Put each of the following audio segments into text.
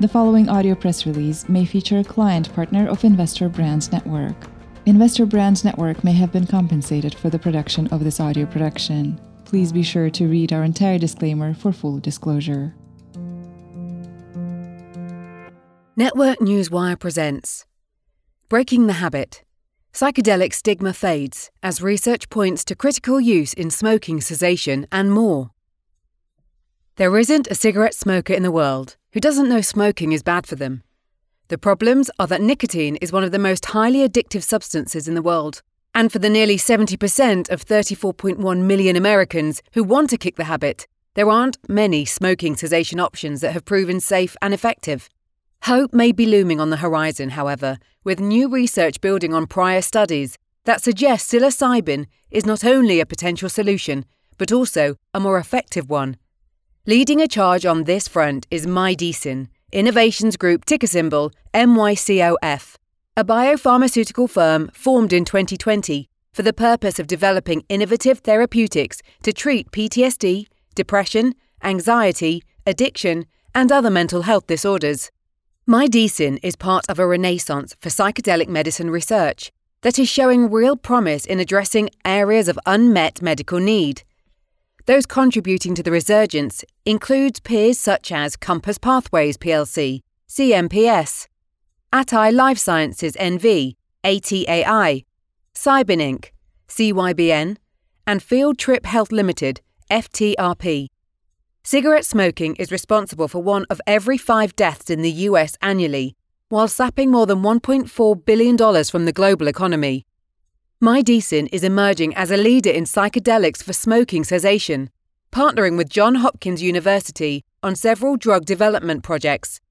The following audio press release may feature a client partner of Investor Brand Network. Investor Brand Network may have been compensated for the production of this audio production. Please be sure to read our entire disclaimer for full disclosure. Network Newswire presents Breaking the Habit Psychedelic Stigma Fades as Research Points to Critical Use in Smoking Cessation and More. There isn't a cigarette smoker in the world who doesn't know smoking is bad for them. The problems are that nicotine is one of the most highly addictive substances in the world. And for the nearly 70% of 34.1 million Americans who want to kick the habit, there aren't many smoking cessation options that have proven safe and effective. Hope may be looming on the horizon, however, with new research building on prior studies that suggests psilocybin is not only a potential solution, but also a more effective one. Leading a charge on this front is Mydecine, Innovations Group ticker symbol MYCOF, a biopharmaceutical firm formed in 2020 for the purpose of developing innovative therapeutics to treat PTSD, depression, anxiety, addiction, and other mental health disorders. Mydecine is part of a renaissance for psychedelic medicine research that is showing real promise in addressing areas of unmet medical need. Those contributing to the resurgence includes peers such as Compass Pathways plc, CMPS, Atai Life Sciences NV, ATAI, Cybin Inc., CYBN, and Field Trip Health Limited, FTRP. Cigarette smoking is responsible for one of every five deaths in the US annually, while sapping more than $1.4 billion from the global economy. Mydecine is emerging as a leader in psychedelics for smoking cessation, partnering with Johns Hopkins University on several drug development projects.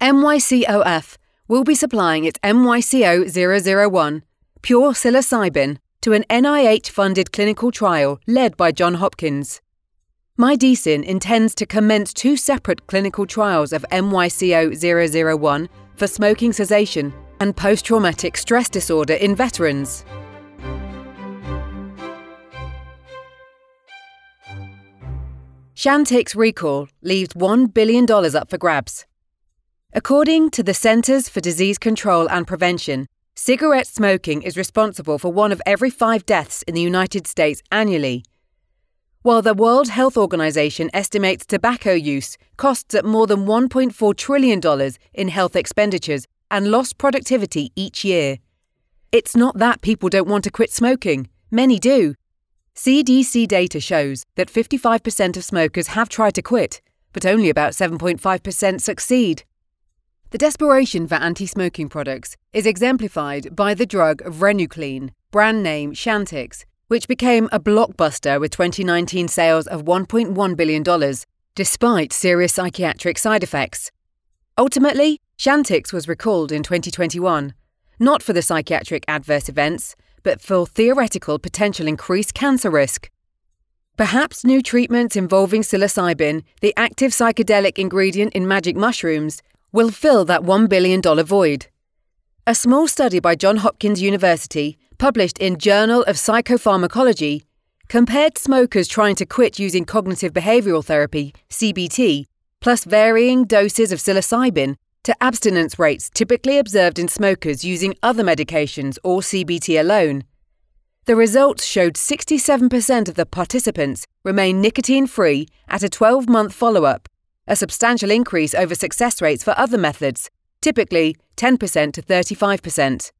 MYCOF will be supplying its MYCO 001, pure psilocybin, to an NIH funded clinical trial led by Johns Hopkins. Mydecine intends to commence two separate clinical trials of MYCO 001 for smoking cessation and post traumatic stress disorder in veterans. Chantix recall leaves $1 billion up for grabs. According to the Centers for Disease Control and Prevention, cigarette smoking is responsible for one of every five deaths in the United States annually. While the World Health Organization estimates tobacco use costs at more than $1.4 trillion in health expenditures and lost productivity each year. It's not that people don't want to quit smoking, many do. CDC data shows that 55% of smokers have tried to quit, but only about 7.5% succeed. The desperation for anti smoking products is exemplified by the drug Varenicline, brand name Chantix, which became a blockbuster with 2019 sales of $1.1 billion, despite serious psychiatric side effects. Ultimately, Chantix was recalled in 2021, not for the psychiatric adverse events, but for theoretical potential increased cancer risk. Perhaps new treatments involving psilocybin, the active psychedelic ingredient in magic mushrooms, will fill that $1 billion void. A small study by Johns Hopkins University published in Journal of Psychopharmacology, compared smokers trying to quit using cognitive behavioral therapy, CBT, plus varying doses of psilocybin to abstinence rates typically observed in smokers using other medications or CBT alone. The results showed 67% of the participants remain nicotine free at a 12 month follow up, a substantial increase over success rates for other methods, typically 10% to 35%.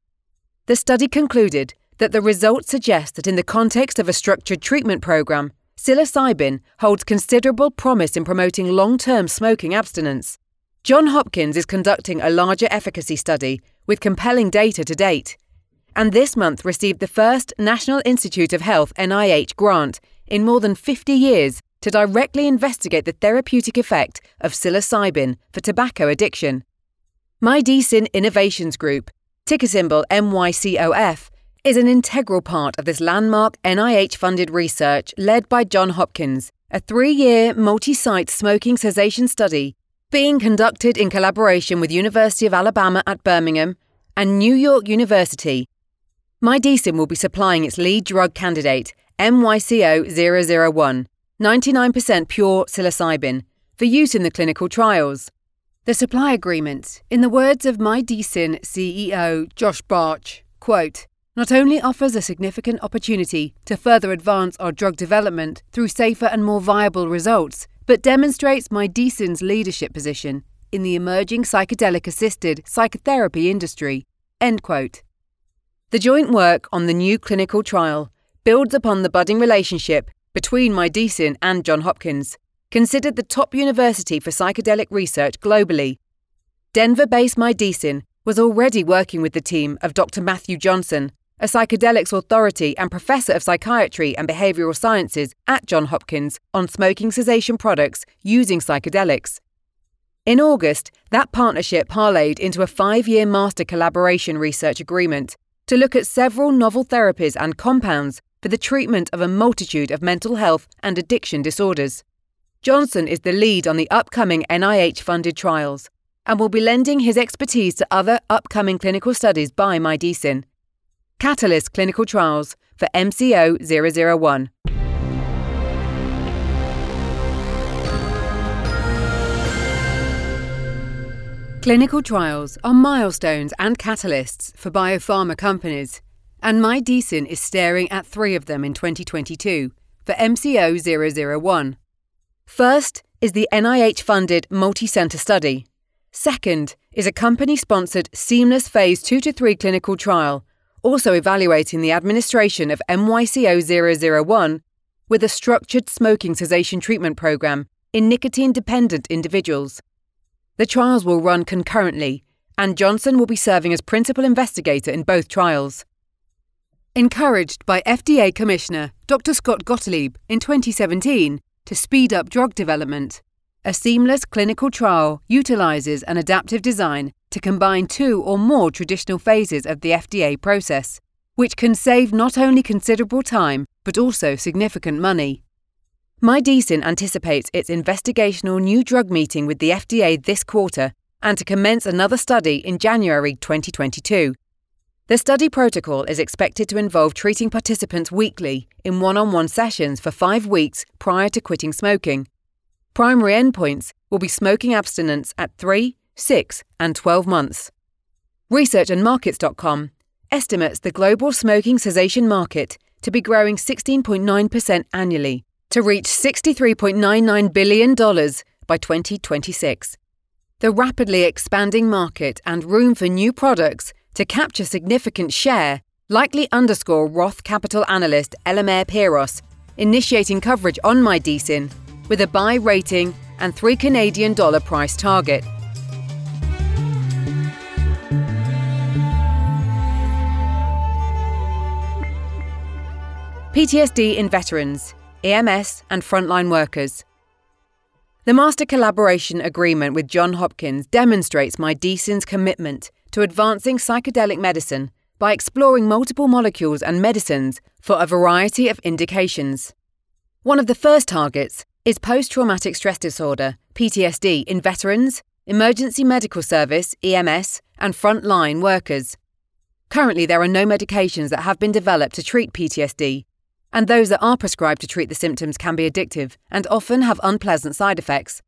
The study concluded that the results suggest that in the context of a structured treatment program, psilocybin holds considerable promise in promoting long term smoking abstinence. Johns Hopkins is conducting a larger efficacy study with compelling data to date, and this month received the first National Institute of Health NIH grant in more than 50 years to directly investigate the therapeutic effect of psilocybin for tobacco addiction. Mydecine Innovations Group, ticker symbol MYCOF, is an integral part of this landmark NIH funded research led by John Hopkins, a three year multi site smoking cessation study being conducted in collaboration with University of Alabama at Birmingham and New York University. Mydecine will be supplying its lead drug candidate, MYCO001, 99% pure psilocybin, for use in the clinical trials. The supply agreement, in the words of Mydecine CEO Josh Bartch, quote, not only offers a significant opportunity to further advance our drug development through safer and more viable results, but demonstrates Mydecine's leadership position in the emerging psychedelic assisted psychotherapy industry. End quote. The joint work on the new clinical trial builds upon the budding relationship between Mydecine and Johns Hopkins, considered the top university for psychedelic research globally. Denver based Mydecine was already working with the team of Dr. Matthew Johnson, a psychedelics authority and professor of psychiatry and behavioral sciences at Johns Hopkins, on smoking cessation products using psychedelics. In August, that partnership parlayed into a five year master collaboration research agreement to look at several novel therapies and compounds for the treatment of a multitude of mental health and addiction disorders. Johnson is the lead on the upcoming NIH funded trials and will be lending his expertise to other upcoming clinical studies by Mydecine. Catalyst Clinical Trials for MCO 001. Clinical trials are milestones and catalysts for biopharma companies, and Mydecine is staring at three of them in 2022 for MCO 001. First is the NIH funded multi center study. Second is a company sponsored seamless phase 2 to 3 clinical trial also evaluating the administration of MYCO 001 with a structured smoking cessation treatment program in nicotine dependent individuals. The trials will run concurrently, and Johnson will be serving as principal investigator in both trials. Encouraged by FDA Commissioner Dr. Scott Gottlieb in 2017 to speed up drug development, a seamless clinical trial utilizes an adaptive design to combine two or more traditional phases of the FDA process, which can save not only considerable time but also significant money. Mydecine anticipates its investigational new drug meeting with the FDA this quarter and to commence another study in January 2022. The study protocol is expected to involve treating participants weekly in one on one sessions for five weeks prior to quitting smoking. Primary endpoints will be smoking abstinence at 3, 6, and 12 months. ResearchandMarkets.com estimates the global smoking cessation market to be growing 16.9% annually to reach $63.99 billion by 2026. The rapidly expanding market and room for new products to capture significant share likely underscore Roth Capital analyst Elemer Piros initiating coverage on Mydecine with a buy rating and 3 Canadian dollar price target. PTSD in veterans, EMS, and frontline workers. The Master Collaboration Agreement with Johns Hopkins demonstrates Mydecine's commitment to advancing psychedelic medicine by exploring multiple molecules and medicines for a variety of indications. One of the first targets is post traumatic stress disorder, PTSD, in veterans, emergency medical service, EMS, and frontline workers. Currently, there are no medications that have been developed to treat PTSD, and those that are prescribed to treat the symptoms can be addictive and often have unpleasant side effects.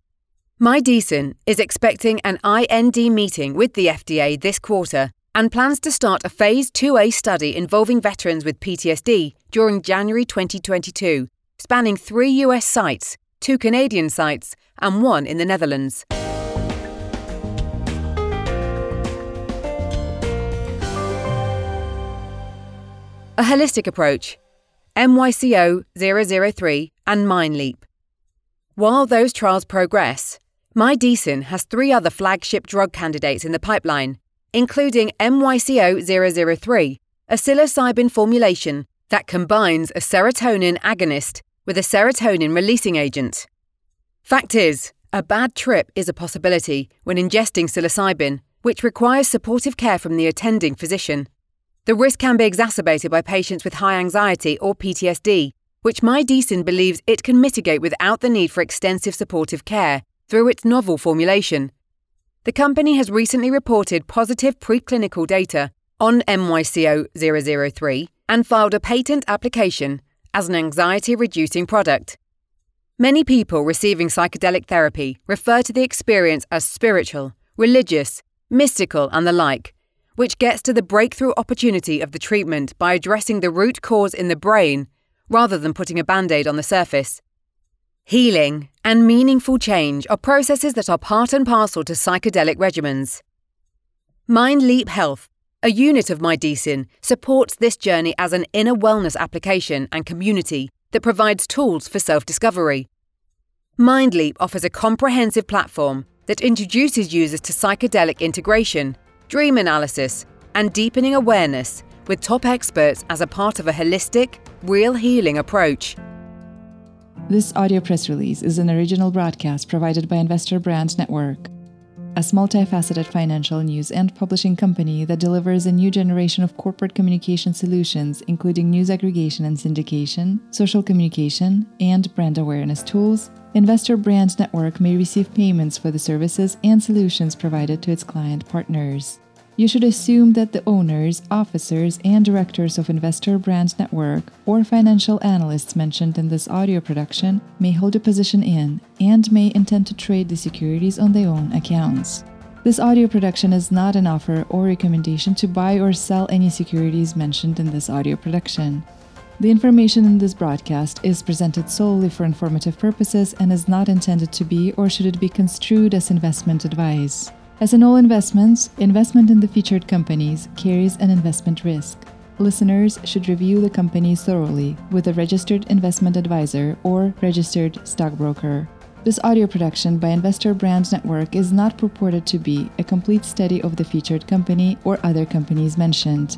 Mydecine is expecting an IND meeting with the FDA this quarter and plans to start a Phase 2A study involving veterans with PTSD during January 2022, spanning three US sites, two Canadian sites, and one in the Netherlands. A holistic approach MYCO 003, and MindLeap. While those trials progress, Mydecine has three other flagship drug candidates in the pipeline, including MYCO 003, a psilocybin formulation that combines a serotonin agonist with a serotonin releasing agent. Fact is, a bad trip is a possibility when ingesting psilocybin, which requires supportive care from the attending physician. The risk can be exacerbated by patients with high anxiety or PTSD, which Mydecine believes it can mitigate without the need for extensive supportive care through its novel formulation. The company has recently reported positive preclinical data on MYCO 003 and filed a patent application as an anxiety reducing product. Many people receiving psychedelic therapy refer to the experience as spiritual, religious, mystical, and the like, which gets to the breakthrough opportunity of the treatment by addressing the root cause in the brain rather than putting a band aid on the surface. Healing and meaningful change are processes that are part and parcel to psychedelic regimens. Mind Leap Health, a unit of Mydecine, supports this journey as an inner wellness application and community that provides tools for self discovery. MindLeap offers a comprehensive platform that introduces users to psychedelic integration, dream analysis, and deepening awareness with top experts as a part of a holistic, real healing approach. This audio press release is an original broadcast provided by Investor Brand Network, a multifaceted financial news and publishing company that delivers a new generation of corporate communication solutions, including news aggregation and syndication, social communication, and brand awareness tools Investor Brand Network may receive payments for the services and solutions provided to its client partners. You should assume that the owners, officers, and directors of Investor Brand Network or financial analysts mentioned in this audio production may hold a position in and may intend to trade the securities on their own accounts. This audio production is not an offer or recommendation to buy or sell any securities mentioned in this audio production. The information in this broadcast is presented solely for informative purposes and is not intended to be or should it be construed as investment advice. As in all investments, investment in the featured companies carries an investment risk. Listeners should review the companies thoroughly with a registered investment advisor or registered stockbroker. This audio production by Investor Brand Network is not purported to be a complete study of the featured company or other companies mentioned.